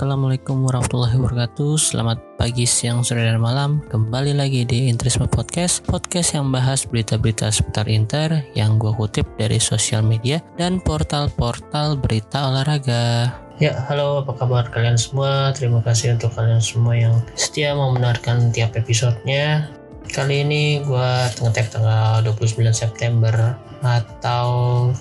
Assalamualaikum warahmatullahi wabarakatuh. Selamat pagi, siang, sore, dan malam. Kembali lagi di Intrisme Podcast Podcast yang bahas berita-berita seputar Inter Yang gue kutip dari sosial media Dan portal-portal berita olahraga. Ya, halo apa kabar kalian semua? Terima kasih untuk kalian semua yang setia mau mendengarkan tiap episodenya Kali ini gue ngetek tanggal 29 September atau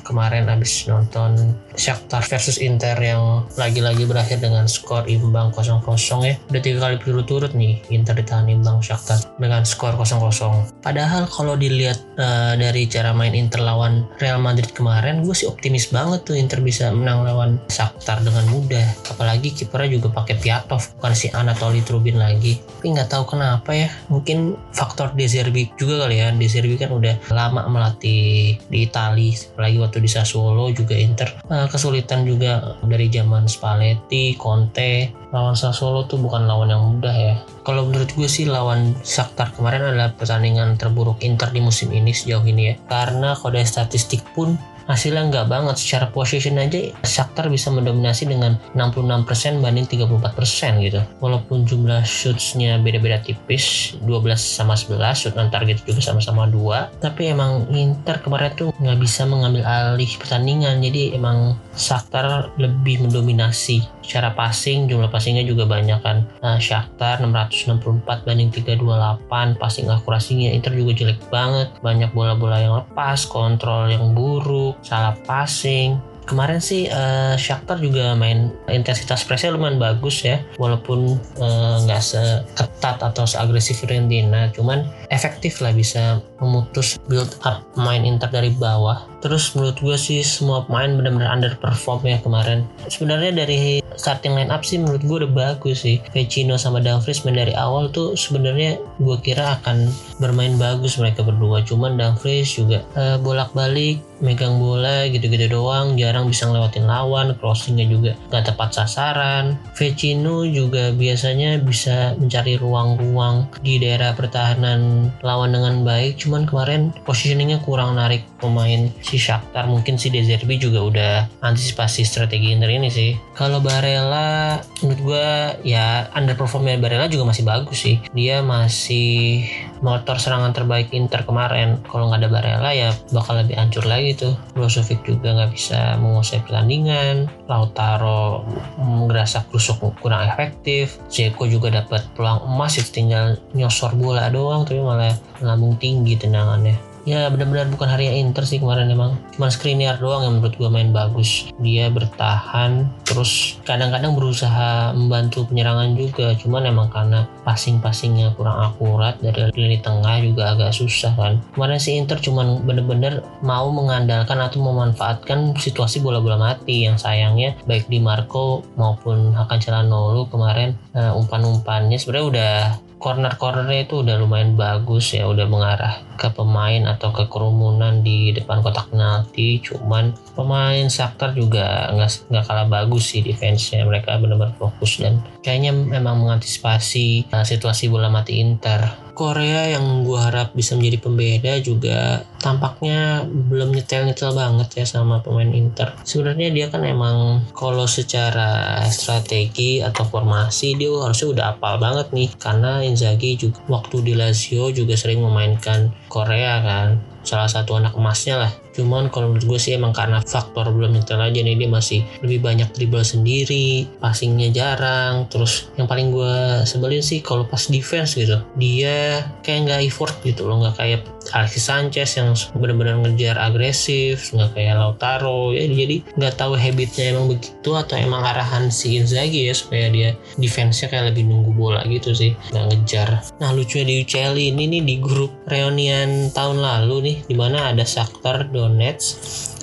kemarin abis nonton Shakhtar versus Inter yang lagi-lagi berakhir dengan skor imbang 0-0 ya. Udah tiga kali berturut-turut nih Inter ditahan imbang Shakhtar dengan skor 0-0. Padahal kalau dilihat uh, dari cara main Inter lawan Real Madrid kemarin, gue sih optimis banget tuh Inter bisa menang lawan Shakhtar dengan mudah. Apalagi kipernya juga pakai Piatov, bukan si Anatoly Trubin lagi. Tapi nggak tahu kenapa ya, mungkin faktor De Zerbi juga kali ya. De Zerbi kan udah lama melatih di Itali apalagi waktu di Sassuolo juga Inter. Uh, kesulitan juga dari zaman Spalletti, Conte. Lawan Sassuolo tuh bukan lawan yang mudah ya. Kalau menurut gue sih lawan Shakhtar kemarin adalah pertandingan terburuk Inter di musim ini sejauh ini ya. Karena kode statistik pun hasilnya nggak banget. Secara position aja Shakhtar bisa mendominasi dengan 66% banding 34% gitu. Walaupun jumlah shootsnya beda-beda tipis 12 sama 11 shoot on target juga sama-sama 2 tapi emang Inter kemarin tuh nggak bisa mengambil alih pertandingan. Jadi emang Shakhtar lebih mendominasi secara passing. Jumlah passingnya juga banyak kan. Nah, Shakhtar 664 banding 328 passing akurasinya Inter juga jelek banget. Banyak bola-bola yang lepas kontrol yang buruk salah passing. Kemarin sih uh, Shakhtar juga main intensitas pressnya lumayan bagus ya. Walaupun eh, nggak uh, seketat atau seagresif Fiorentina cuman efektif lah bisa memutus build up main Inter dari bawah terus menurut gue sih semua pemain benar-benar underperform ya kemarin. Sebenarnya dari starting line up sih menurut gue udah bagus sih. Vecino sama Dumfries main dari awal tuh sebenarnya gue kira akan bermain bagus mereka berdua. Cuman Dumfries juga uh, bolak-balik megang bola gitu-gitu doang. Jarang bisa ngelewatin lawan crossingnya juga gak tepat sasaran. Vecino juga biasanya bisa mencari ruang-ruang di daerah pertahanan lawan dengan baik. Cuman kemarin positioningnya kurang narik pemain si Shakhtar mungkin si Dezerbi juga udah antisipasi strategi Inter ini sih. Kalau Barella menurut gue ya underperformnya Barella juga masih bagus sih. Dia masih motor serangan terbaik Inter kemarin. Kalau nggak ada Barella ya bakal lebih hancur lagi tuh. Brozovic juga nggak bisa menguasai pertandingan. Lautaro merasa krusuk kurang efektif. Zeko juga dapat peluang emas itu tinggal nyosor bola doang tapi malah lambung tinggi tendangannya ya benar-benar bukan hari yang Inter sih kemarin emang. Cuma Skriniar doang yang menurut gue main bagus. Dia bertahan terus kadang-kadang berusaha membantu penyerangan juga. Cuman emang karena passing-passingnya kurang akurat dari lini tengah juga agak susah kan. Kemarin si Inter cuman bener-bener mau mengandalkan atau memanfaatkan situasi bola-bola mati yang sayangnya baik di Marco maupun Hakan Calhanoglu kemarin uh, umpan-umpannya. Sebenarnya udah corner-cornernya itu udah lumayan bagus ya udah mengarah ke pemain atau ke kerumunan di depan kotak penalti cuman pemain Shakhtar juga nggak nggak kalah bagus sih defense-nya. Mereka benar-benar fokus dan kayaknya memang mengantisipasi uh, situasi bola mati Inter Korea yang gue harap bisa menjadi pembeda juga tampaknya belum nyetel-nyetel banget ya sama pemain Inter. Sebenarnya dia kan emang kalau secara strategi atau formasi dia harusnya udah apal banget nih karena Inzaghi juga waktu di Lazio juga sering memainkan Korea kan salah satu anak emasnya lah cuman kalau menurut gue sih emang karena faktor belum nyetel aja nih dia masih lebih banyak dribble sendiri passingnya jarang. Terus yang paling gue sebelin sih kalau pas defense gitu dia kayak nggak effort gitu loh. Nggak kayak Alexis Sanchez yang benar-benar ngejar agresif nggak kayak Lautaro. Ya jadi nggak tahu habitnya emang begitu atau emang arahan si Inzaghi ya supaya dia defense-nya kayak lebih nunggu bola gitu sih nggak ngejar. Nah lucunya di UCL ini nih di grup reunian tahun lalu nih di mana ada Shakhtar Donetsk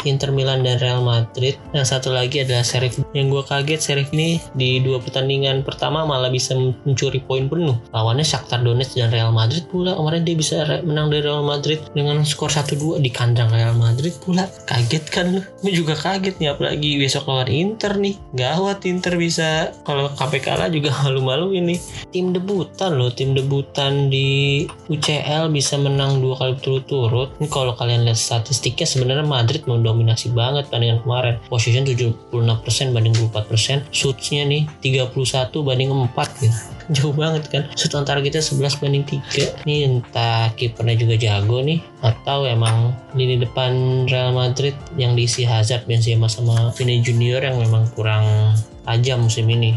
Inter Milan dan Real Madrid. Yang satu lagi adalah Sheriff. Yang gue kaget Sheriff ini di dua pertandingan pertama malah bisa mencuri poin penuh. Lawannya Shakhtar Donetsk dan Real Madrid pula. Kemarin dia bisa menang dari Real Madrid dengan skor 1-2 di kandang Real Madrid pula. Kaget kan lu? Gue juga kaget nih apalagi besok lawan Inter nih. Gawat Inter bisa kalau KPK kalah juga malu-malu ini. Tim debutan loh, tim debutan di UCL bisa menang dua kali berturut-turut. Ini kalau kalian lihat statistiknya sebenarnya Madrid mau dominasi banget dengan kemarin. Position 76% banding 24% shootsnya nih 31 banding 4 gitu. Jauh banget kan. Shoot antara kita 11 banding 3 ini entah kipernya juga jago nih atau emang lini depan Real Madrid yang diisi Hazard Benzema sama Vini Junior yang memang kurang tajam musim ini.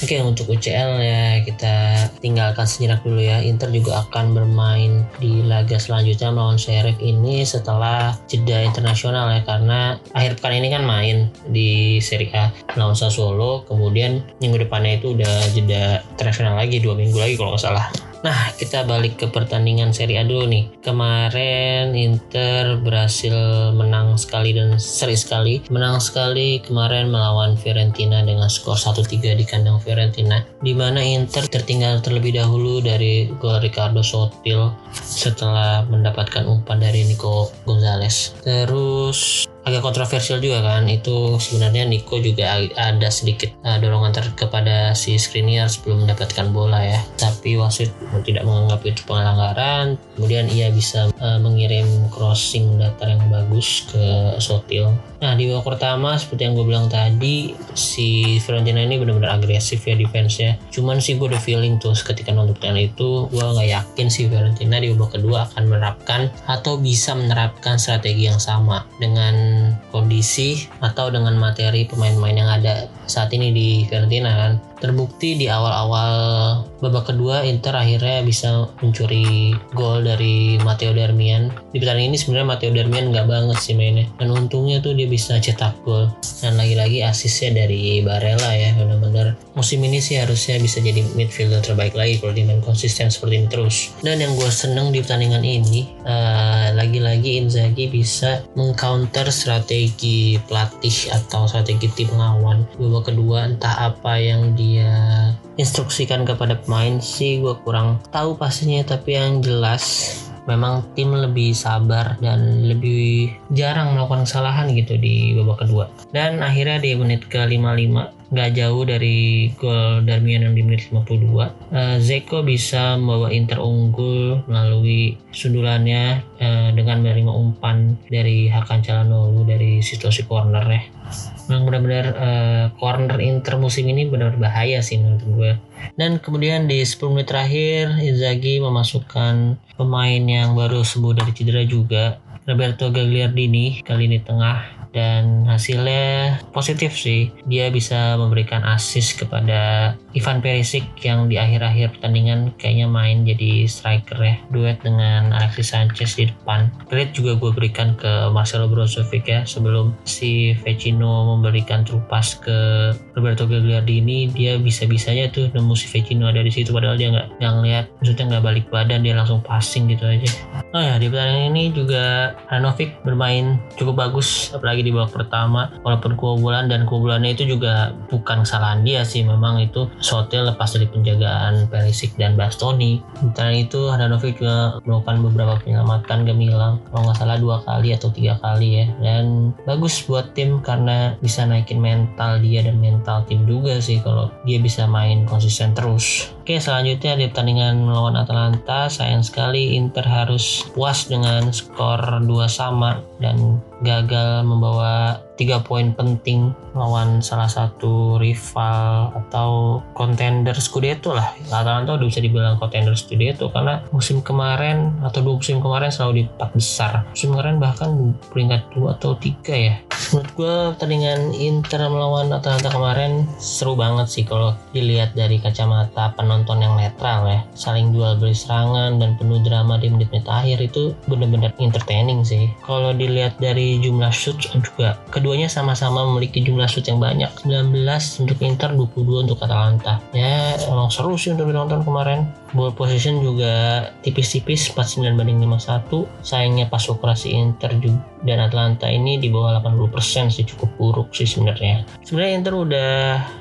Oke untuk UCL ya kita tinggalkan sejenak dulu ya. Inter juga akan bermain di laga selanjutnya melawan Sheriff ini setelah jeda internasional ya karena akhir pekan ini kan main di Serie A melawan Sassuolo. Kemudian minggu depannya itu udah jeda internasional lagi dua minggu lagi kalau nggak salah. Nah, kita balik ke pertandingan Serie A dulu nih. Kemarin Inter berhasil menang sekali dan seri sekali. Menang sekali kemarin melawan Fiorentina dengan skor 1-3 di kandang Fiorentina. Di mana Inter tertinggal terlebih dahulu dari gol Ricardo Sotil setelah mendapatkan umpan dari Nico Gonzalez. Terus agak kontroversial juga kan. Itu sebenarnya Nico juga ada sedikit uh, dorongan ter kepada si Skriniar sebelum mendapatkan bola ya. Tapi wasit tidak menganggap itu pelanggaran kemudian ia bisa uh, mengirim crossing datar yang bagus ke Sotil nah di babak pertama seperti yang gue bilang tadi si Fiorentina ini benar-benar agresif ya defense-nya. Cuman sih gue udah feeling tuh ketika nonton pertandingan itu gue nggak yakin si Fiorentina di babak kedua akan menerapkan atau bisa menerapkan strategi yang sama dengan kondisi atau dengan materi pemain-pemain yang ada saat ini di Fiorentina kan terbukti di awal-awal babak kedua Inter akhirnya bisa mencuri gol dari Matteo Darmian. Di pertandingan ini sebenarnya Matteo Darmian nggak banget sih mainnya. Dan untungnya tuh dia bisa cetak gol. Dan lagi-lagi asisnya dari Barella ya benar-benar. Musim ini sih harusnya bisa jadi midfielder terbaik lagi kalau dia main konsisten seperti ini terus. Dan yang gue seneng di pertandingan ini uh, lagi-lagi Inzaghi bisa mengcounter strategi pelatih atau strategi tim lawan. Babak kedua entah apa yang di dia instruksikan kepada pemain sih gue kurang tahu pastinya tapi yang jelas memang tim lebih sabar dan lebih jarang melakukan kesalahan gitu di babak kedua. Dan akhirnya di menit ke 55 nggak jauh dari gol Darmian yang di menit 52 uh, Zeko bisa membawa Inter unggul melalui sundulannya uh, dengan menerima umpan dari Hakan Calhanoglu dari situasi corner ya memang benar-benar uh, corner Inter musim ini benar bahaya sih menurut gue. Dan kemudian di 10 menit terakhir Inzaghi memasukkan pemain yang baru sembuh dari cedera juga Roberto Gagliardini kali ini tengah dan hasilnya positif sih. Dia bisa memberikan assist kepada Ivan Perisic yang di akhir-akhir pertandingan kayaknya main jadi striker ya. Duet dengan Alexis Sanchez di depan. Kredit juga gue berikan ke Marcelo Brozovic ya. Sebelum si Vecino memberikan trupas ke Roberto Gagliardini dia bisa-bisanya tuh nemu si Vecino ada di situ padahal dia nggak nggak ngeliat maksudnya nggak balik badan dia langsung passing gitu aja. Oh ya di pertandingan ini juga Ranovic bermain cukup bagus apalagi lagi di babak pertama walaupun kebobolan dan kebobolannya itu juga bukan kesalahan dia sih. Memang itu Sotil lepas dari penjagaan Perisic dan Bastoni. Sementara itu Handanovic juga melakukan beberapa penyelamatan gemilang kalau nggak salah dua kali atau tiga kali ya. Dan bagus buat tim karena bisa naikin mental dia dan mental tim juga sih kalau dia bisa main konsisten terus Oke selanjutnya di pertandingan melawan Atalanta sayang sekali Inter harus puas dengan skor 2 sama dan gagal membawa tiga poin penting lawan salah satu rival atau kontender Scudetto lah. Atalanta udah bisa dibilang kontender Scudetto karena musim kemarin atau dua musim kemarin selalu di empat besar. Musim kemarin bahkan peringkat dua atau tiga ya. Menurut gue pertandingan Inter melawan Atalanta kemarin seru banget sih kalau dilihat dari kacamata penonton yang netral ya. Saling jual beli serangan dan penuh drama di menit-menit akhir itu bener-bener entertaining sih. Kalau dilihat dari jumlah shoot juga keduanya sama-sama memiliki jumlah shoot yang banyak. 19 untuk Inter 22 untuk Atalanta. Ya emang seru sih untuk ditonton kemarin. Ball position juga tipis-tipis 49 banding 51 sayangnya pas operasi Inter juga dan Atlanta ini di bawah 80% sih cukup buruk sih sebenarnya. Sebenarnya Inter udah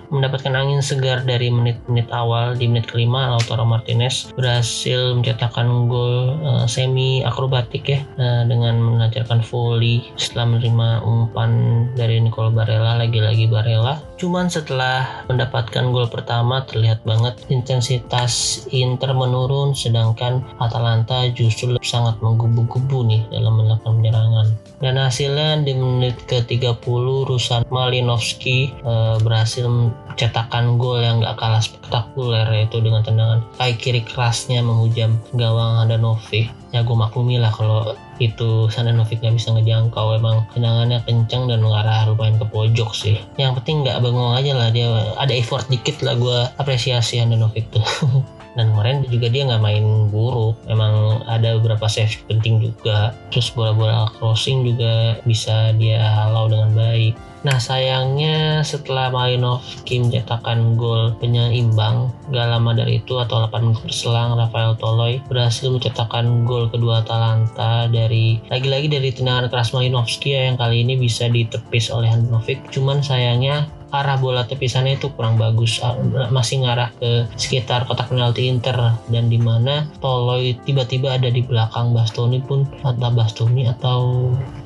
mendapatkan angin segar dari menit-menit awal di menit kelima Lautaro Martinez berhasil mencetakkan gol uh, semi akrobatik ya uh, dengan melancarkan volley setelah menerima umpan dari Nicolo Barella lagi-lagi Barella. Cuman setelah mendapatkan gol pertama terlihat banget intensitas Inter menurun sedangkan Atalanta justru sangat menggebu-gebu nih dalam melakukan penyerangan. Dan hasilnya di menit ke-30 Rusan Malinowski e, berhasil mencetakkan gol yang gak kalah spektakuler yaitu dengan tendangan kaki kiri kerasnya menghujam gawang Handanovic. Ya gue maklumi lah kalau itu Handanovic gak bisa ngejangkau emang tendangannya kencang dan mengarah lumayan ke pojok sih. Yang penting gak bengong aja lah dia ada effort dikit lah gue apresiasi Handanovic tuh dan kemarin juga dia nggak main buruk. Emang ada beberapa save penting juga. Terus bola-bola crossing juga bisa dia halau dengan baik. Nah sayangnya setelah Malinowski mencetakkan gol penyeimbang gak lama dari itu atau 8 menit berselang Rafael Toloy berhasil mencetakkan gol kedua Atalanta dari lagi-lagi dari tendangan keras Malinowski ya, yang kali ini bisa ditepis oleh Handanovic. Cuman sayangnya arah bola tepisannya itu kurang bagus. Ah, masih ngarah ke sekitar kotak penalti Inter dan di mana Toloy tiba-tiba ada di belakang Bastoni pun atau Bastoni atau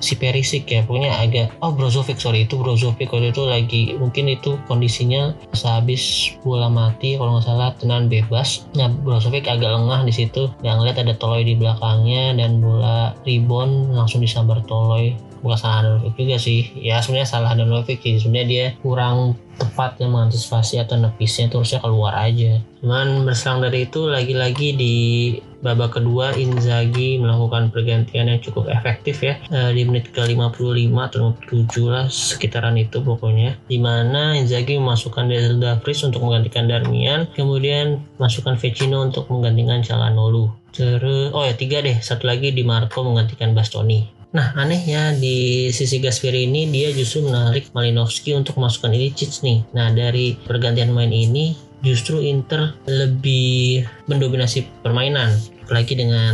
si Perisic ya. Pokoknya agak oh Brozovic sorry itu Brozovic waktu itu lagi mungkin itu kondisinya sehabis bola mati kalau nggak salah tenan bebas. Nah Brozovic agak lengah di situ. Yang lihat ada Toloy di belakangnya dan bola rebound langsung disambar Toloy bukan salah Handanovic juga sih. Ya sebenarnya salah Handanovic sih. Sebenarnya dia kurang tepat yang mengantisipasi atau nepisnya itu harusnya keluar aja. Cuman berselang dari itu lagi-lagi di babak kedua Inzaghi melakukan pergantian yang cukup efektif ya. E, di menit ke 55 atau 57 lah sekitaran itu pokoknya. Di mana Inzaghi memasukkan Denzel Dumfries untuk menggantikan Darmian. Kemudian masukkan Vecino untuk menggantikan Calhanoglu. Terus oh ya tiga deh. Satu lagi di Marco menggantikan Bastoni Nah anehnya di sisi Gasperi ini dia justru menarik Malinowski untuk masukkan Ilicic nih. Nah dari pergantian main ini justru Inter lebih mendominasi permainan. Apalagi dengan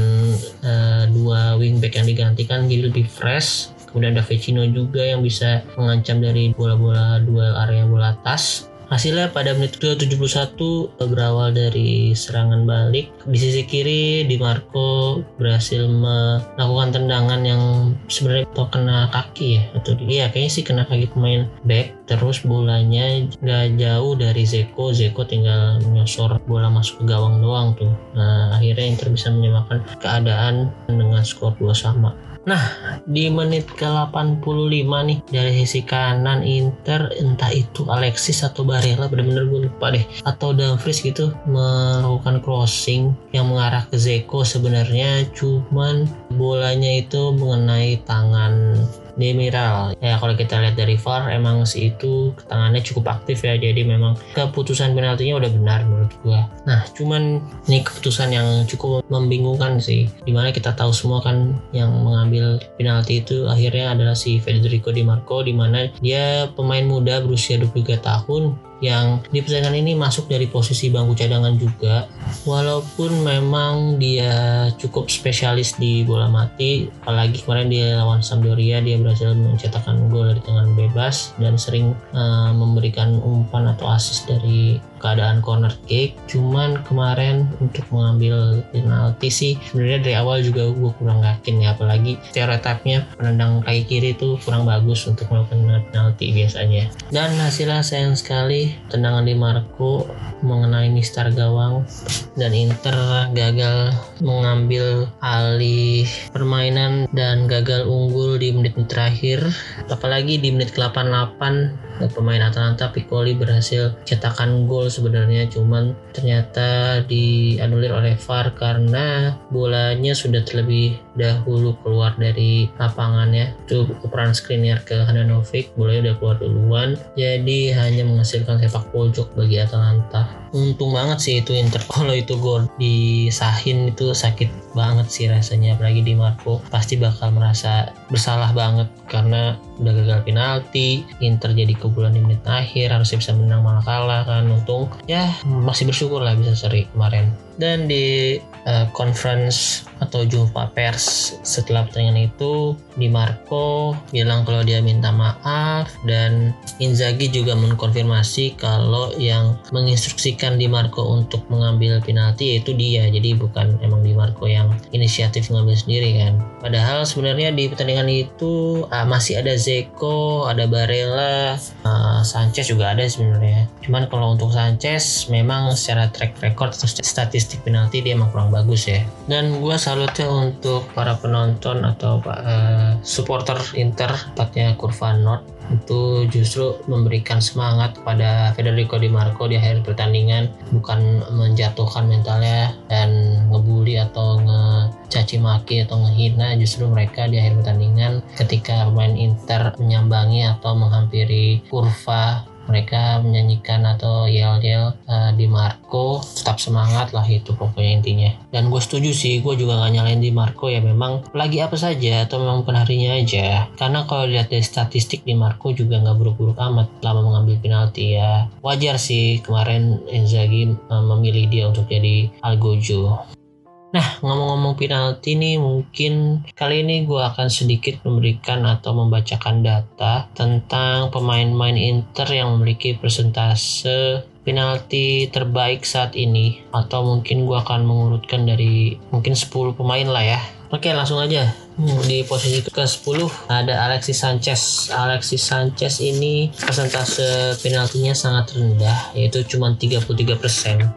uh, dua wingback yang digantikan jadi lebih fresh. Kemudian ada Vecino juga yang bisa mengancam dari bola-bola duel area bola atas Hasilnya pada menit ke-71 berawal dari serangan balik. Di sisi kiri, Di Marco berhasil melakukan tendangan yang sebenarnya kena kaki ya atau iya kayaknya sih kena kaki pemain back. Terus bolanya nggak jauh dari Zeko. Zeko tinggal menyosor bola masuk ke gawang doang tuh. Nah akhirnya Inter bisa menyamakan keadaan dengan skor 2 sama. Nah, di menit ke-85 nih dari sisi kanan Inter entah itu Alexis atau Barella benar-benar gue lupa deh. Atau Dumfries gitu melakukan crossing yang mengarah ke Zeko sebenarnya. Cuman bolanya itu mengenai tangan Demiral ya kalau kita lihat dari VAR emang si itu tangannya cukup aktif ya. Jadi memang keputusan penaltinya udah benar menurut gua. Nah cuman ini keputusan yang cukup membingungkan sih. Di mana kita tahu semua kan yang mengambil penalti itu akhirnya adalah si Federico Di Marco di mana dia pemain muda berusia 23 tahun yang di pertandingan ini masuk dari posisi bangku cadangan juga. Walaupun memang dia cukup spesialis di bola mati apalagi kemarin dia lawan Sampdoria dia berhasil mencetakkan gol dari tangan bebas dan sering uh, memberikan umpan atau assist dari keadaan corner kick. Cuman kemarin untuk mengambil penalti sih sebenarnya dari awal juga gue kurang yakin ya. Apalagi stereotipnya penendang kaki kiri itu kurang bagus untuk melakukan penalti biasanya. Dan hasilnya sayang sekali tendangan di Marco mengenai mistar gawang dan Inter gagal mengambil alih permainan dan gagal unggul di menit terakhir. Apalagi di menit ke-88 pemain Atalanta Piccoli berhasil cetakkan gol sebenarnya cuman ternyata dianulir oleh VAR karena bolanya sudah terlebih dahulu keluar dari lapangannya. Itu operan Skriniar ke Handanovic bolanya udah keluar duluan. Jadi hanya menghasilkan sepak pojok bagi Atalanta. Untung banget sih itu Inter. Kalau itu gol disahin itu sakit banget sih rasanya. Apalagi di Marco pasti bakal merasa bersalah banget karena udah gagal penalti. Inter jadi kebulan di menit akhir harusnya bisa menang malah kalah kan. Untung ya masih bersyukur lah bisa seri kemarin. Dan di uh, conference atau jumpa pers setelah pertandingan itu Di Marco bilang kalau dia minta maaf dan Inzaghi juga mengkonfirmasi kalau yang menginstruksikan Di Marco untuk mengambil penalti yaitu dia. Jadi bukan emang Di Marco yang inisiatif mengambil sendiri kan. Padahal sebenarnya di pertandingan itu uh, masih ada Zeko ada Barella uh, Sanchez juga ada sebenarnya. Cuman kalau untuk Sanchez memang secara track record atau statistik statistik penalti dia emang kurang bagus ya. Dan gue salutnya untuk para penonton atau uh, supporter Inter tepatnya Kurva North itu justru memberikan semangat kepada Federico Di Marco di akhir pertandingan. Bukan menjatuhkan mentalnya dan ngebully atau ngecaci maki atau ngehina justru mereka di akhir pertandingan ketika pemain Inter menyambangi atau menghampiri kurva mereka menyanyikan atau yel-yel uh, di Marco tetap semangat lah itu pokoknya intinya. Dan gue setuju sih gue juga gak nyalain di Marco ya memang lagi apa saja atau memang bukan aja. Karena kalau lihat dari statistik di Marco juga nggak buruk-buruk amat lama mengambil penalti ya. Wajar sih kemarin Inzaghi uh, memilih dia untuk jadi Algojo Nah, ngomong-ngomong penalti nih, mungkin kali ini gue akan sedikit memberikan atau membacakan data tentang pemain-pemain Inter yang memiliki persentase penalti terbaik saat ini. Atau mungkin gue akan mengurutkan dari mungkin 10 pemain lah ya. Oke, langsung aja di posisi ke-10 ada Alexis Sanchez. Alexis Sanchez ini persentase penaltinya sangat rendah yaitu cuma 33%.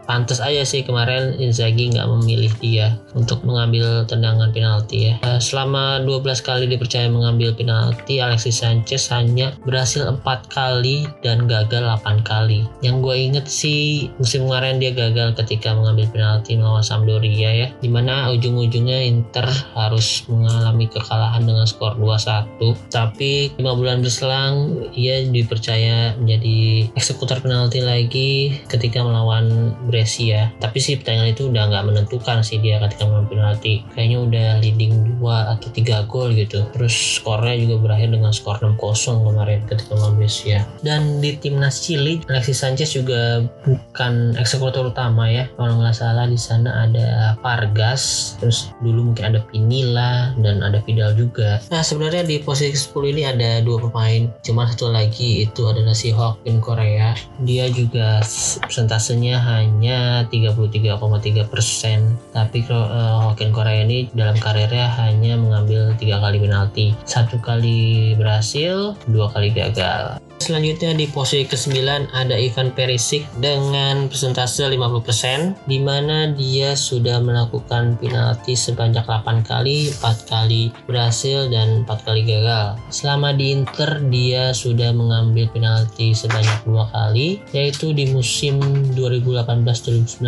Pantas aja sih kemarin Inzaghi nggak memilih dia untuk mengambil tendangan penalti ya. Eh, selama 12 kali dipercaya mengambil penalti, Alexis Sanchez hanya berhasil 4 kali dan gagal 8 kali. Yang gue inget sih musim kemarin dia gagal ketika mengambil penalti melawan Sampdoria ya. Di mana ujung-ujungnya Inter harus mengalami mengalami kekalahan dengan skor 2-1 tapi lima bulan berselang ia dipercaya menjadi eksekutor penalti lagi ketika melawan Brescia. Tapi sih pertandingan itu udah nggak menentukan sih dia ketika melawan penalti. Kayaknya udah leading 2 atau 3 gol gitu. Terus skornya juga berakhir dengan skor 6-0 kemarin ketika melawan Brescia. Dan di timnas Chili Alexis Sanchez juga bukan eksekutor utama ya. Kalau nggak salah di sana ada Vargas terus dulu mungkin ada Pinilla dan ada Vidal juga. Nah sebenarnya di posisi 10 ini ada dua pemain, cuma satu lagi itu adalah si Hokin Korea. Dia juga persentasenya hanya 33,3 persen. Tapi uh, Hokin Korea ini dalam karirnya hanya mengambil tiga kali penalti, satu kali berhasil, dua kali gagal. Selanjutnya di posisi ke-9 ada Ivan Perisic dengan persentase 50% di mana dia sudah melakukan penalti sebanyak 8 kali, 4 kali berhasil dan 4 kali gagal. Selama di Inter dia sudah mengambil penalti sebanyak dua kali yaitu di musim 2018-2019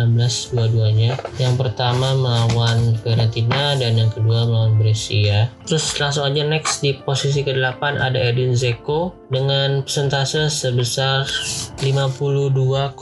dua-duanya. Yang pertama melawan Fiorentina dan yang kedua melawan Brescia. Terus langsung aja next di posisi ke-8 ada Edin Zeko dengan persentase persentase sebesar 52,38%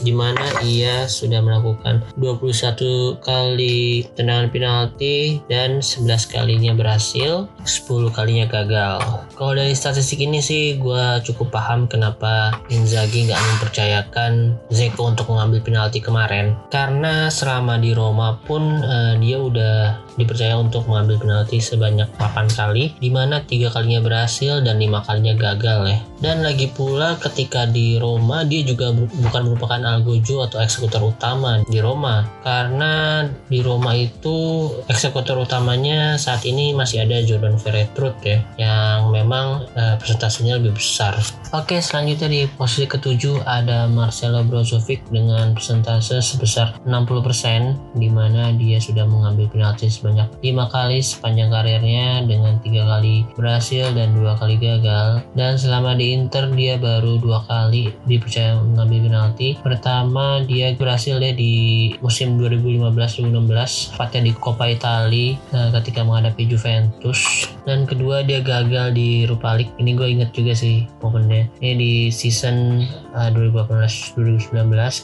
di mana ia sudah melakukan 21 kali tendangan penalti dan 11 kalinya berhasil 10 kalinya gagal. Kalau dari statistik ini sih gue cukup paham kenapa Inzaghi nggak mempercayakan Zeko untuk mengambil penalti kemarin. Karena selama di Roma pun uh, dia udah dipercaya untuk mengambil penalti sebanyak 8 kali di mana tiga kalinya berhasil dan lima kalinya gagal ya. Dan lagi pula ketika di Roma dia juga bukan merupakan algojo atau eksekutor utama di Roma karena di Roma itu eksekutor utamanya saat ini masih ada Jordan Verretrut ya yang memang uh, presentasinya lebih besar. Oke, selanjutnya di posisi ketujuh ada Marcelo Brozovic dengan persentase sebesar 60% di mana dia sudah mengambil penalti sebanyak lima kali sepanjang karirnya dengan tiga kali berhasil dan dua kali gagal dan selama di Inter dia baru dua kali dipercaya mengambil penalti. Pertama dia berhasil ya di musim 2015-2016 tepatnya di Coppa Italia eh, ketika menghadapi Juventus dan kedua dia gagal di Europa League. Ini gue inget juga sih momennya. Ini di season uh, 2018-2019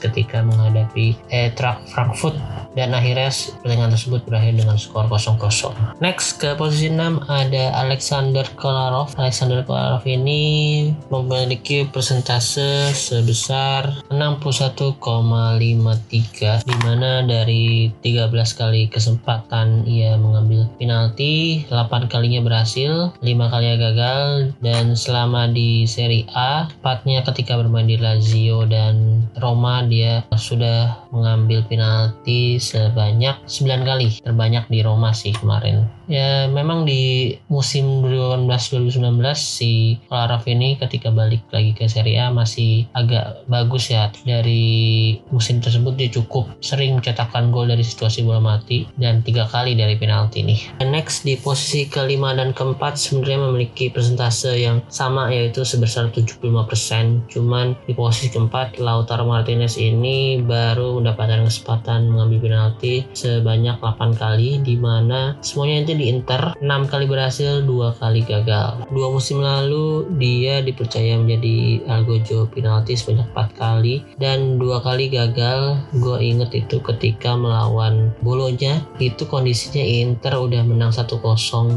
ketika menghadapi Eintracht Frankfurt dan akhirnya pertandingan tersebut berakhir dengan skor 0-0. Next ke posisi 6 ada Alexander Kolarov. Alexander Kolarov ini memiliki persentase sebesar 61,53 di mana dari 13 kali kesempatan ia mengambil penalti 8 kalinya berhasil 5 kalinya gagal dan selama di Serie A tepatnya ketika bermain di Lazio dan Roma dia sudah mengambil penalti sebanyak 9 kali terbanyak di Roma sih kemarin ya memang di musim 2018-2019 si Kolarov ini ketika balik lagi ke Serie A masih agak bagus ya. Dari musim tersebut dia cukup sering mencetakkan gol dari situasi bola mati dan tiga kali dari penalti nih. Next di posisi kelima dan keempat sebenarnya memiliki persentase yang sama yaitu sebesar 75% cuman di posisi keempat Lautaro Martinez ini baru mendapatkan kesempatan mengambil penalti sebanyak 8 kali di mana semuanya itu di Inter 6 kali berhasil dua kali gagal. Dua musim lalu dia dipercaya menjadi algojo penalti sebanyak 4 kali dan dua kali gagal gue inget itu ketika melawan Bolonya. Itu kondisinya Inter udah menang 1-0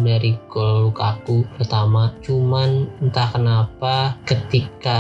dari gol Lukaku pertama. Cuman entah kenapa ketika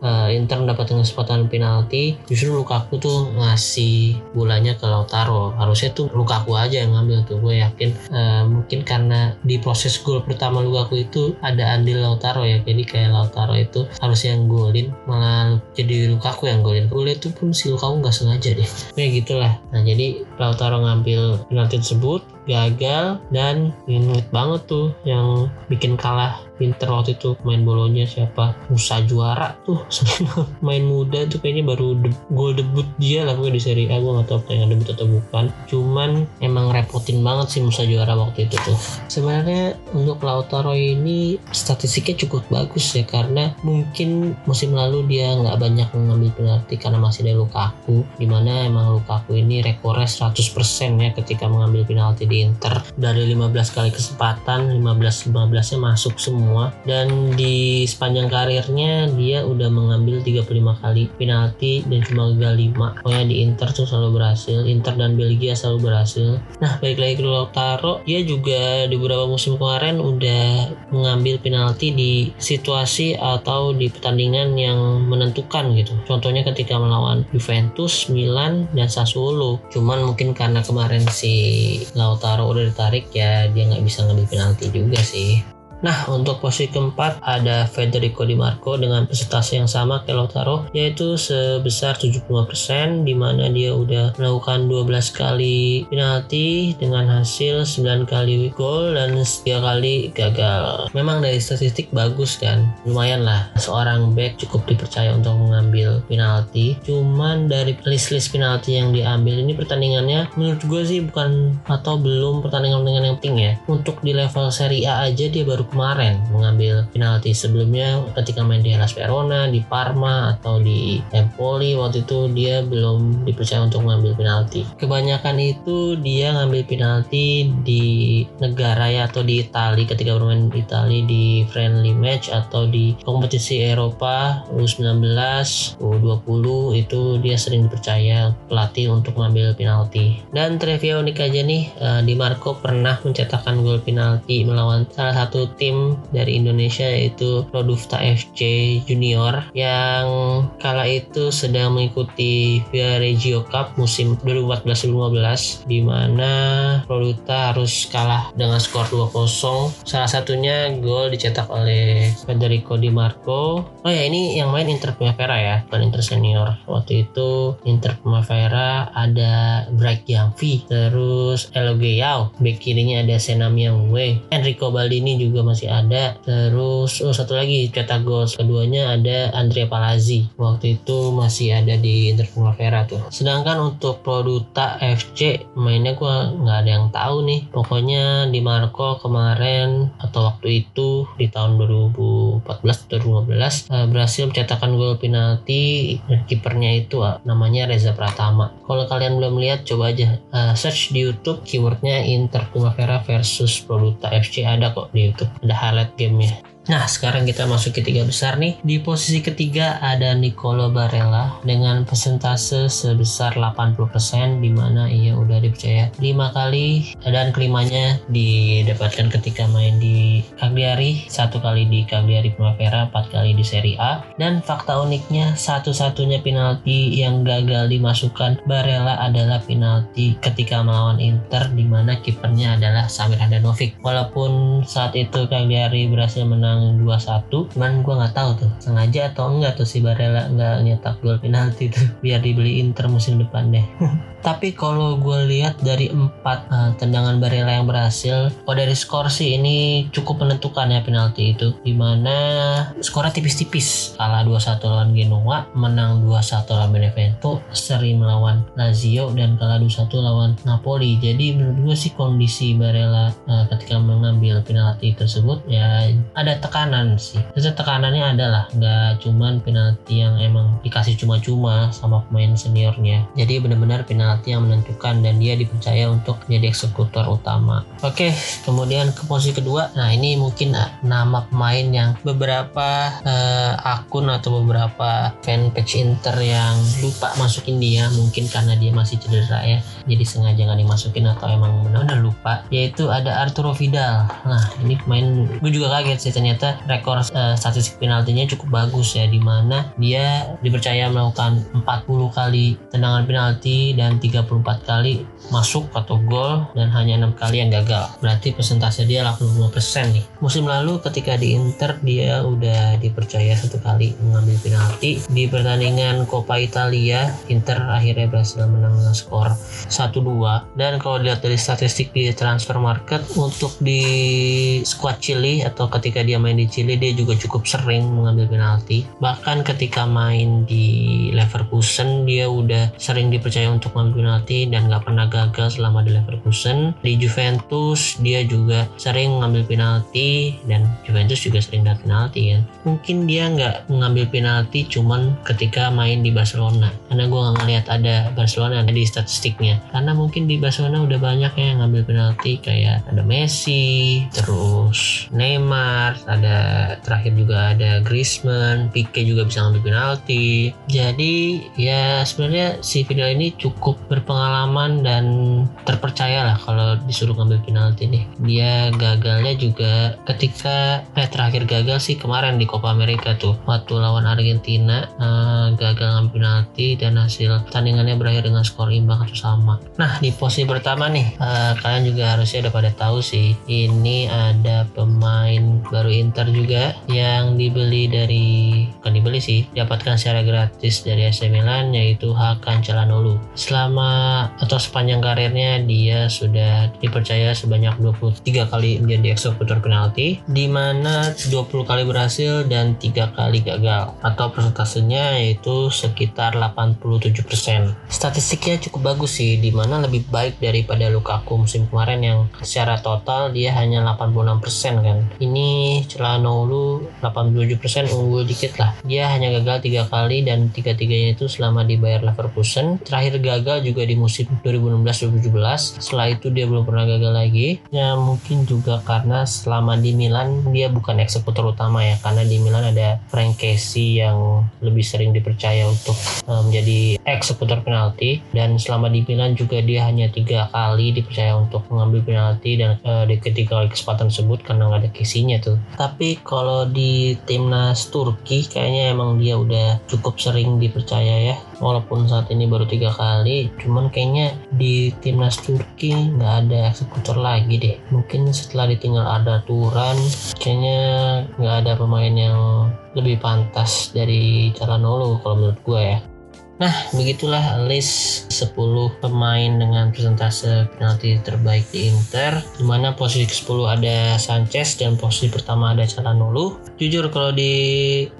uh, Inter mendapatkan kesempatan penalti justru Lukaku tuh ngasih bolanya ke Lautaro. Harusnya tuh Lukaku aja yang ngambil tuh gue yakin uh, mungkin karena di proses gol pertama Lukaku itu ada andil Lautaro ya jadi kayak Lautaro itu harusnya yang golin malah jadi Lukaku yang golin. Gol itu pun si Lukaku nggak sengaja deh. Kayak gitulah. Nah jadi Lautaro ngambil penalti tersebut gagal dan inget banget tuh yang bikin kalah Inter waktu itu main bolonya siapa? Musa juara tuh. Main muda tuh kayaknya baru de gol debut dia lah gue di Serie A gue gak tau yang debut atau bukan. Cuman emang repotin banget sih Musa juara waktu itu tuh. Sebenarnya untuk Lautaro ini statistiknya cukup bagus ya karena mungkin musim lalu dia nggak banyak mengambil penalti karena masih ada Lukaku di mana emang Lukaku ini rekornya 100% ya ketika mengambil penalti di Inter. Dari 15 kali kesempatan 15 15 nya masuk semua. Semua dan di sepanjang karirnya dia udah mengambil 35 kali penalti dan cuma gagal 5 pokoknya di Inter tuh selalu berhasil. Inter dan Belgia selalu berhasil. Nah balik lagi ke Lautaro dia juga di beberapa musim kemarin udah mengambil penalti di situasi atau di pertandingan yang menentukan gitu. Contohnya ketika melawan Juventus, Milan, dan Sassuolo. Cuman mungkin karena kemarin si Lautaro udah ditarik ya dia nggak bisa ngambil penalti juga sih Nah, untuk posisi keempat ada Federico Di Marco dengan persentase yang sama ke Lautaro yaitu sebesar 75% di mana dia udah melakukan 12 kali penalti dengan hasil 9 kali gol dan 3 kali gagal. Memang dari statistik bagus kan, lumayan lah seorang back cukup dipercaya untuk mengambil penalti. Cuman dari list-list penalti yang diambil ini pertandingannya menurut gue sih bukan atau belum pertandingan-pertandingan yang penting ya. Untuk di level Serie A aja dia baru kemarin mengambil penalti sebelumnya ketika main di Hellas Verona, di Parma atau di Empoli waktu itu dia belum dipercaya untuk mengambil penalti. Kebanyakan itu dia ngambil penalti di negara ya atau di Italia ketika bermain di Italia di friendly match atau di kompetisi Eropa U19, U20 itu dia sering dipercaya pelatih untuk mengambil penalti. Dan trivia unik aja nih, eh, Di Marco pernah mencetakkan gol penalti melawan salah satu dari Indonesia yaitu Produfta FC Junior yang kala itu sedang mengikuti Via Regio Cup musim 2014-2015 di mana Produfta harus kalah dengan skor 2-0. Salah satunya gol dicetak oleh Federico Di Marco. Oh ya ini yang main Inter Primavera ya, bukan Inter Senior. Waktu itu Inter Primavera ada Bright Yangvi, terus Eloge Yao, bek kirinya ada Senam Yang Wei, Enrico Baldini juga masih ada. Terus oh satu lagi cetak gol keduanya ada Andrea Palazzi. Waktu itu masih ada di Inter Primavera tuh. Sedangkan untuk Produta FC mainnya gua nggak ada yang tahu nih. Pokoknya di Marco kemarin atau waktu itu di tahun 2014 2015 uh, berhasil mencetakkan gol penalti kipernya itu uh, namanya Reza Pratama. Kalau kalian belum lihat coba aja uh, search di YouTube keywordnya Inter Primavera versus Produta FC ada kok di YouTube ada highlight gamenya Nah, sekarang kita masuk ke tiga besar nih. Di posisi ketiga ada Nicolo Barella dengan persentase sebesar 80% di mana ia udah dipercaya lima kali dan kelimanya didapatkan ketika main di Cagliari, satu kali di Cagliari Primavera, empat kali di Serie A. Dan fakta uniknya satu-satunya penalti yang gagal dimasukkan Barella adalah penalti ketika melawan Inter di mana kipernya adalah Samir Handanovic. Walaupun saat itu Cagliari berhasil menang menang 2-1 cuman gue nggak tahu tuh sengaja atau enggak tuh si Barella nggak nyetak gol penalti tuh biar dibeli Inter musim depan deh tapi kalau gue lihat dari empat uh, tendangan Barella yang berhasil oh dari skor sih ini cukup menentukan ya penalti itu. Di mana skornya tipis-tipis. Kalah 2-1 lawan Genoa menang 2-1 lawan Benevento seri melawan Lazio dan kalah 2-1 lawan Napoli. Jadi menurut gue sih kondisi Barella uh, ketika mengambil penalti tersebut ya ada tekanan sih. Itu tekanannya adalah nggak cuman penalti yang emang dikasih cuma-cuma sama pemain seniornya. Jadi benar-benar penalti penalti yang menentukan dan dia dipercaya untuk menjadi eksekutor utama. Oke, kemudian ke posisi kedua. Nah, ini mungkin nama pemain yang beberapa uh, akun atau beberapa fanpage Inter yang lupa masukin dia mungkin karena dia masih cedera ya. Jadi sengaja nggak dimasukin atau emang benar-benar lupa. Yaitu ada Arturo Vidal. Nah, ini pemain gue juga kaget sih ternyata rekor uh, statistik penaltinya cukup bagus ya di mana dia dipercaya melakukan 40 kali tendangan penalti dan 34 kali masuk atau gol dan hanya enam kali yang gagal. Berarti persentase dia 85% nih. Musim lalu ketika di Inter dia udah dipercaya satu kali mengambil penalti di pertandingan Coppa Italia. Inter akhirnya berhasil menang dengan skor 1-2 dan kalau dilihat dari statistik di transfer market untuk di squad Chili atau ketika dia main di Chili dia juga cukup sering mengambil penalti. Bahkan ketika main di Leverkusen dia udah sering dipercaya untuk penalti dan gak pernah gagal selama di Leverkusen. Di Juventus dia juga sering mengambil penalti dan Juventus juga sering dapat penalti ya. Mungkin dia nggak mengambil penalti cuman ketika main di Barcelona. Karena gue nggak ngeliat ada Barcelona ada di statistiknya. Karena mungkin di Barcelona udah banyak ya yang ngambil penalti kayak ada Messi, terus Neymar, ada terakhir juga ada Griezmann, Pique juga bisa ngambil penalti. Jadi ya sebenarnya si video ini cukup berpengalaman dan terpercaya lah kalau disuruh ngambil penalti nih. Dia gagalnya juga ketika eh terakhir gagal sih kemarin di Copa America tuh waktu lawan Argentina uh, gagal ngambil penalti dan hasil tandingannya berakhir dengan skor imbang atau sama. Nah di posisi pertama nih uh, kalian juga harusnya udah pada tahu sih ini ada pemain baru Inter juga yang dibeli dari bukan dibeli sih dapatkan secara gratis dari AC Milan yaitu Hakan Calhanoglu. Selama selama atau sepanjang karirnya dia sudah dipercaya sebanyak 23 kali menjadi eksekutor penalti di mana 20 kali berhasil dan 3 kali gagal atau persentasenya yaitu sekitar 87%. Statistiknya cukup bagus sih di mana lebih baik daripada Lukaku musim kemarin yang secara total dia hanya 86% kan. Ini Celanolu 87% unggul dikit lah. Dia hanya gagal tiga kali dan tiga-tiganya itu selama di Bayer Leverkusen. Terakhir gagal juga di musim 2016-2017 setelah itu dia belum pernah gagal lagi. Ya mungkin juga karena selama di Milan dia bukan eksekutor utama ya karena di Milan ada Frank Casey yang lebih sering dipercaya untuk uh, menjadi eksekutor penalti. Dan selama di Milan juga dia hanya tiga kali dipercaya untuk mengambil penalti dan uh, di ketiga kesempatan tersebut karena nggak ada kisinya tuh. Tapi kalau di timnas Turki kayaknya emang dia udah cukup sering dipercaya ya walaupun saat ini baru tiga kali cuman kayaknya di timnas Turki nggak ada eksekutor lagi deh. Mungkin setelah ditinggal ada Turan kayaknya nggak ada pemain yang lebih pantas dari Calhanoglu kalau menurut gue ya Nah, begitulah list 10 pemain dengan persentase penalti terbaik di Inter. Di mana posisi ke-10 ada Sanchez dan posisi pertama ada Calhanoglu. Jujur kalau di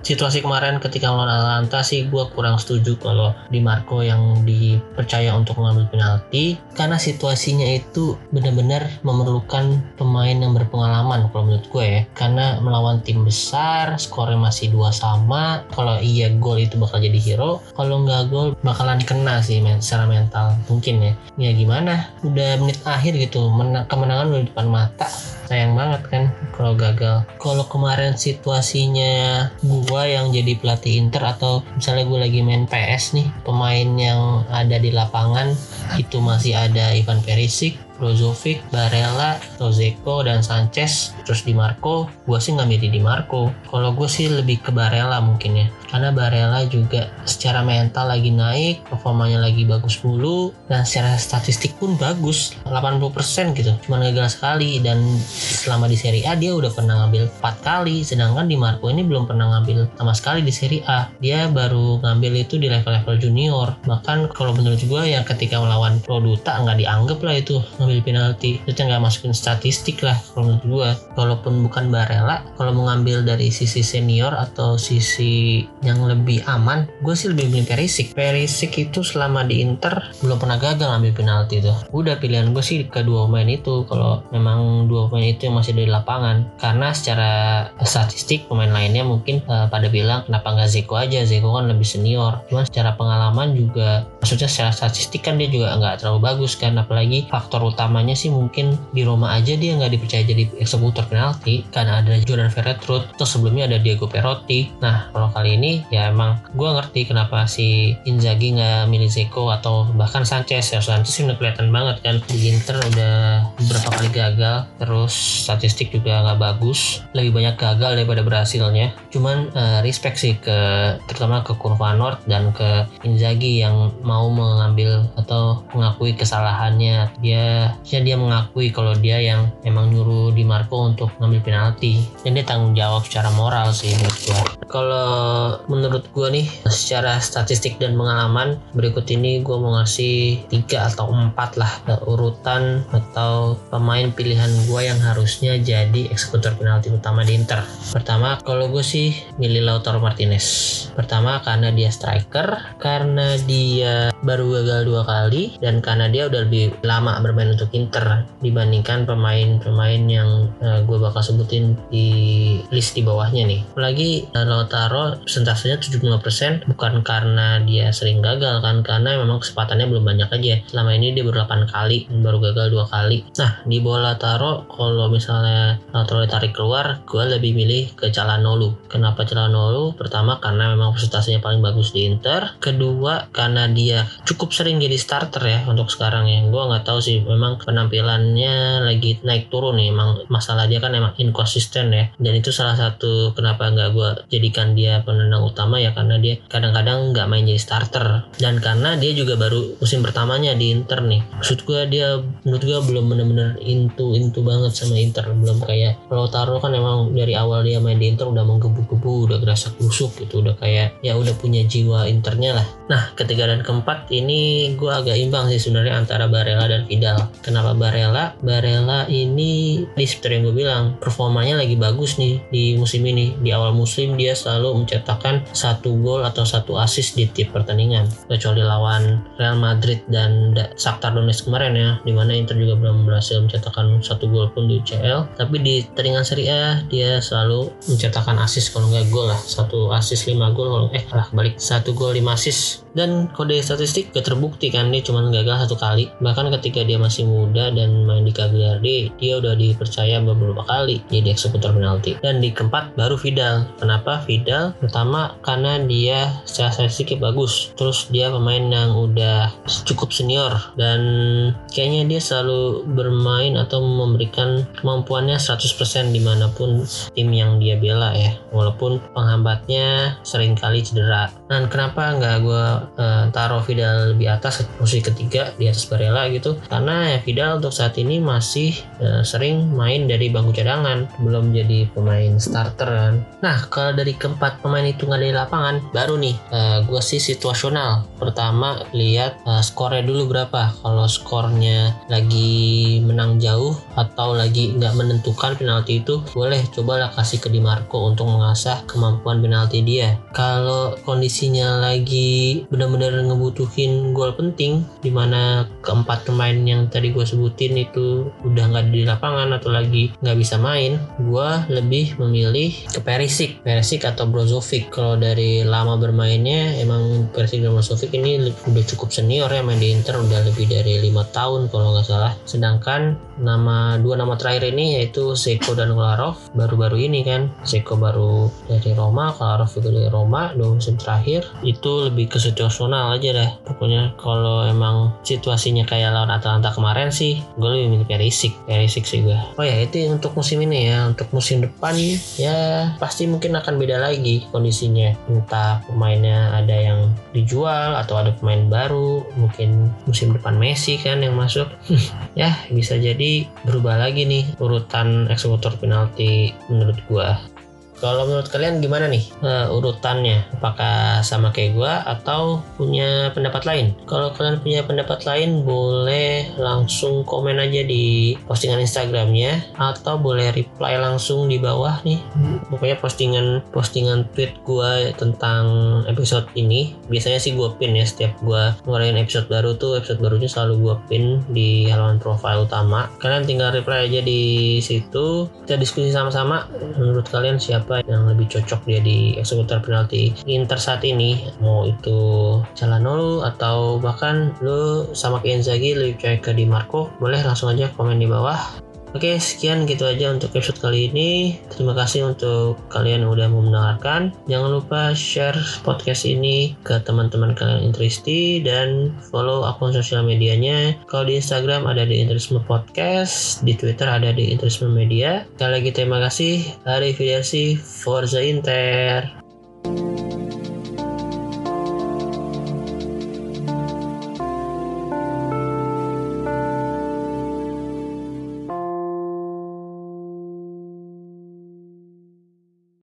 situasi kemarin ketika melawan Atalanta sih gue kurang setuju kalau Di Marco yang dipercaya untuk mengambil penalti karena situasinya itu benar-benar memerlukan pemain yang berpengalaman kalau menurut gue ya. Karena melawan tim besar, skornya masih dua sama. Kalau iya gol itu bakal jadi hero, kalau nggak gol bakalan kena sih men secara mental. Mungkin ya. Ya gimana? Udah menit akhir gitu. Men kemenangan udah di depan mata. Sayang banget kan kalau gagal. Kalau kemarin situasinya gua yang jadi pelatih Inter atau misalnya gue lagi main PS nih pemain yang ada di lapangan itu masih ada Ivan Perisic Brozovic, Barella, Rozeko, dan Sanchez, terus Di Marco, gue sih nggak milih Di Marco. Kalau gue sih lebih ke Barella mungkin ya, karena Barella juga secara mental lagi naik, performanya lagi bagus mulu, dan secara statistik pun bagus, 80% gitu, cuma gagal sekali, dan selama di Serie A dia udah pernah ngambil 4 kali, sedangkan Di Marco ini belum pernah ngambil sama sekali di Serie A. Dia baru ngambil itu di level-level junior, bahkan kalau menurut gue ya ketika melawan Produta nggak dianggap lah itu ngambil penalti. Itu nggak masukin statistik lah kalau menurut gue walaupun bukan Barella kalau mau ngambil dari sisi senior atau sisi yang lebih aman gue sih lebih milih Perisic. Perisic itu selama di Inter belum pernah gagal ngambil penalti tuh. Udah pilihan gue sih kedua pemain itu kalau memang dua pemain itu yang masih dari lapangan. Karena secara statistik pemain lainnya mungkin uh, pada bilang kenapa nggak Zeko aja? Zeko kan lebih senior. Cuman secara pengalaman juga maksudnya secara statistik kan dia juga nggak terlalu bagus kan apalagi faktor utamanya sih mungkin di Roma aja dia nggak dipercaya jadi eksekutor penalti karena ada Jordan Verretrut terus sebelumnya ada Diego Perotti. Nah kalau kali ini ya emang gue ngerti kenapa si Inzaghi nggak milih Zeko atau bahkan Sanchez. Ya Sanchez sih udah kelihatan banget kan di Inter udah beberapa kali gagal terus statistik juga nggak bagus lebih banyak gagal daripada berhasilnya. Cuman uh, respect sih ke terutama ke Kurva Nord dan ke Inzaghi yang mau mengambil atau mengakui kesalahannya. Dia ya dia mengakui kalau dia yang emang nyuruh Di Marco untuk ngambil penalti. Dan dia tanggung jawab secara moral sih menurut gua. Kalau menurut gua nih secara statistik dan pengalaman berikut ini gua mau ngasih tiga atau empat lah urutan atau pemain pilihan gua yang harusnya jadi eksekutor penalti utama di Inter. Pertama kalau gue sih milih Lautaro Martinez. Pertama karena dia striker karena dia baru gagal dua kali dan karena dia udah lebih lama bermain untuk Inter dibandingkan pemain-pemain yang uh, gue bakal sebutin di list di bawahnya nih. Apalagi uh, Lautaro persentasenya 75% bukan karena dia sering gagal kan karena memang kesempatannya belum banyak aja. Selama ini dia baru 8 kali baru gagal dua kali. Nah di bawah Lautaro kalau misalnya Lautaro ditarik keluar gue lebih milih ke Calhanoglu. Kenapa Calhanoglu? Pertama karena memang persentasenya paling bagus di Inter. Kedua karena dia cukup sering jadi starter ya untuk sekarang ya. Gue nggak tahu sih memang penampilannya lagi naik turun nih. Emang masalah dia kan emang inkonsisten ya. Dan itu salah satu kenapa nggak gue jadikan dia penendang utama ya karena dia kadang-kadang nggak main jadi starter. Dan karena dia juga baru musim pertamanya di Inter nih. Maksud gue dia menurut gue belum bener-bener into into banget sama Inter. Belum kayak Lautaro kan emang dari awal dia main di Inter udah menggebu-gebu udah gerasa kusuk gitu. Udah kayak ya udah punya jiwa Internya lah. Nah ketiga dan keempat ini gue agak imbang sih sebenarnya antara Barella dan Vidal. Kenapa Barella? Barella ini di seperti yang gue bilang performanya lagi bagus nih di musim ini. Di awal musim dia selalu mencetakkan satu gol atau satu assist di tiap pertandingan. Kecuali lawan Real Madrid dan Shakhtar Donetsk kemarin ya di mana Inter juga belum berhasil mencetakkan satu gol pun di UCL tapi di teringan Serie A dia selalu mencetakkan assist kalau nggak gol lah. Satu assist lima gol eh lah balik. Satu gol lima assist dan kode statistik gak terbukti kan dia cuma gagal satu kali. Bahkan ketika dia masih muda dan main di Cagliari dia udah dipercaya beberapa kali jadi eksekutor penalti. Dan di keempat baru Vidal. Kenapa? Vidal pertama karena dia secara statistiknya bagus. Terus dia pemain yang udah cukup senior. Dan kayaknya dia selalu bermain atau memberikan kemampuannya 100% di mana pun tim yang dia bela ya. Walaupun penghambatnya sering kali cedera dan kenapa nggak gue uh, taruh Vidal lebih atas posisi ketiga di atas Barella gitu? Karena ya Vidal untuk saat ini masih uh, sering main dari bangku cadangan belum jadi pemain starter kan. Nah kalau dari keempat pemain itu nggak di lapangan baru nih uh, eh, gue sih situasional. Pertama lihat uh, skornya dulu berapa. Kalau skornya lagi menang jauh atau lagi nggak menentukan penalti itu boleh cobalah kasih ke Di Marco untuk mengasah kemampuan penalti dia. Kalau kondisinya lagi benar-benar ngebutuhin gol penting di mana keempat pemain yang tadi gue sebutin itu udah nggak di lapangan atau lagi nggak bisa main gue lebih memilih ke Perisik Perisik atau Brozovic. Kalau dari lama bermainnya emang Perisik dan Brozovic ini udah cukup senior ya main di Inter udah lebih dari lima tahun kalau nggak salah. Sedangkan nama dua nama terakhir ini yaitu Seko dan Kolarov baru-baru ini kan. Seko baru dari Roma Kolarov juga dari Roma dua musim terakhir itu lebih ke situasional aja deh. Pokoknya kalau emang situasinya kayak lawan Atalanta kemarin sih gue lebih milih Perisik Perisik sih gue oh ya itu untuk musim ini ya untuk musim depan ya pasti mungkin akan beda lagi kondisinya. Entah pemainnya ada yang dijual atau ada pemain baru mungkin musim depan Messi kan yang masuk. Ya bisa jadi berubah lagi nih urutan eksekutor penalti menurut gua kalau menurut kalian gimana nih uh, urutannya? Apakah sama kayak gue atau punya pendapat lain? Kalau kalian punya pendapat lain boleh langsung komen aja di postingan Instagramnya atau boleh reply langsung di bawah nih. Pokoknya postingan postingan tweet gue tentang episode ini. Biasanya sih gue pin ya setiap gue ngeluarin episode baru tuh episode barunya selalu gue pin di halaman profile utama. Kalian tinggal reply aja di situ. Kita diskusi sama-sama. Menurut kalian siapa siapa yang lebih cocok dia di eksekutor penalti Inter saat ini mau itu Calhanoglu atau bahkan lu sama ke Inzaghi lebih cocok ke Di Marco boleh langsung aja komen di bawah Oke, sekian gitu aja untuk episode kali ini. Terima kasih untuk kalian yang udah mau mendengarkan. Jangan lupa share podcast ini ke teman-teman kalian Intristi dan follow akun sosial medianya. Kalau di Instagram ada di Intrisme Podcast, di Twitter ada di Intrisme Media. Sekali lagi terima kasih. Arrivederci, Forza Inter.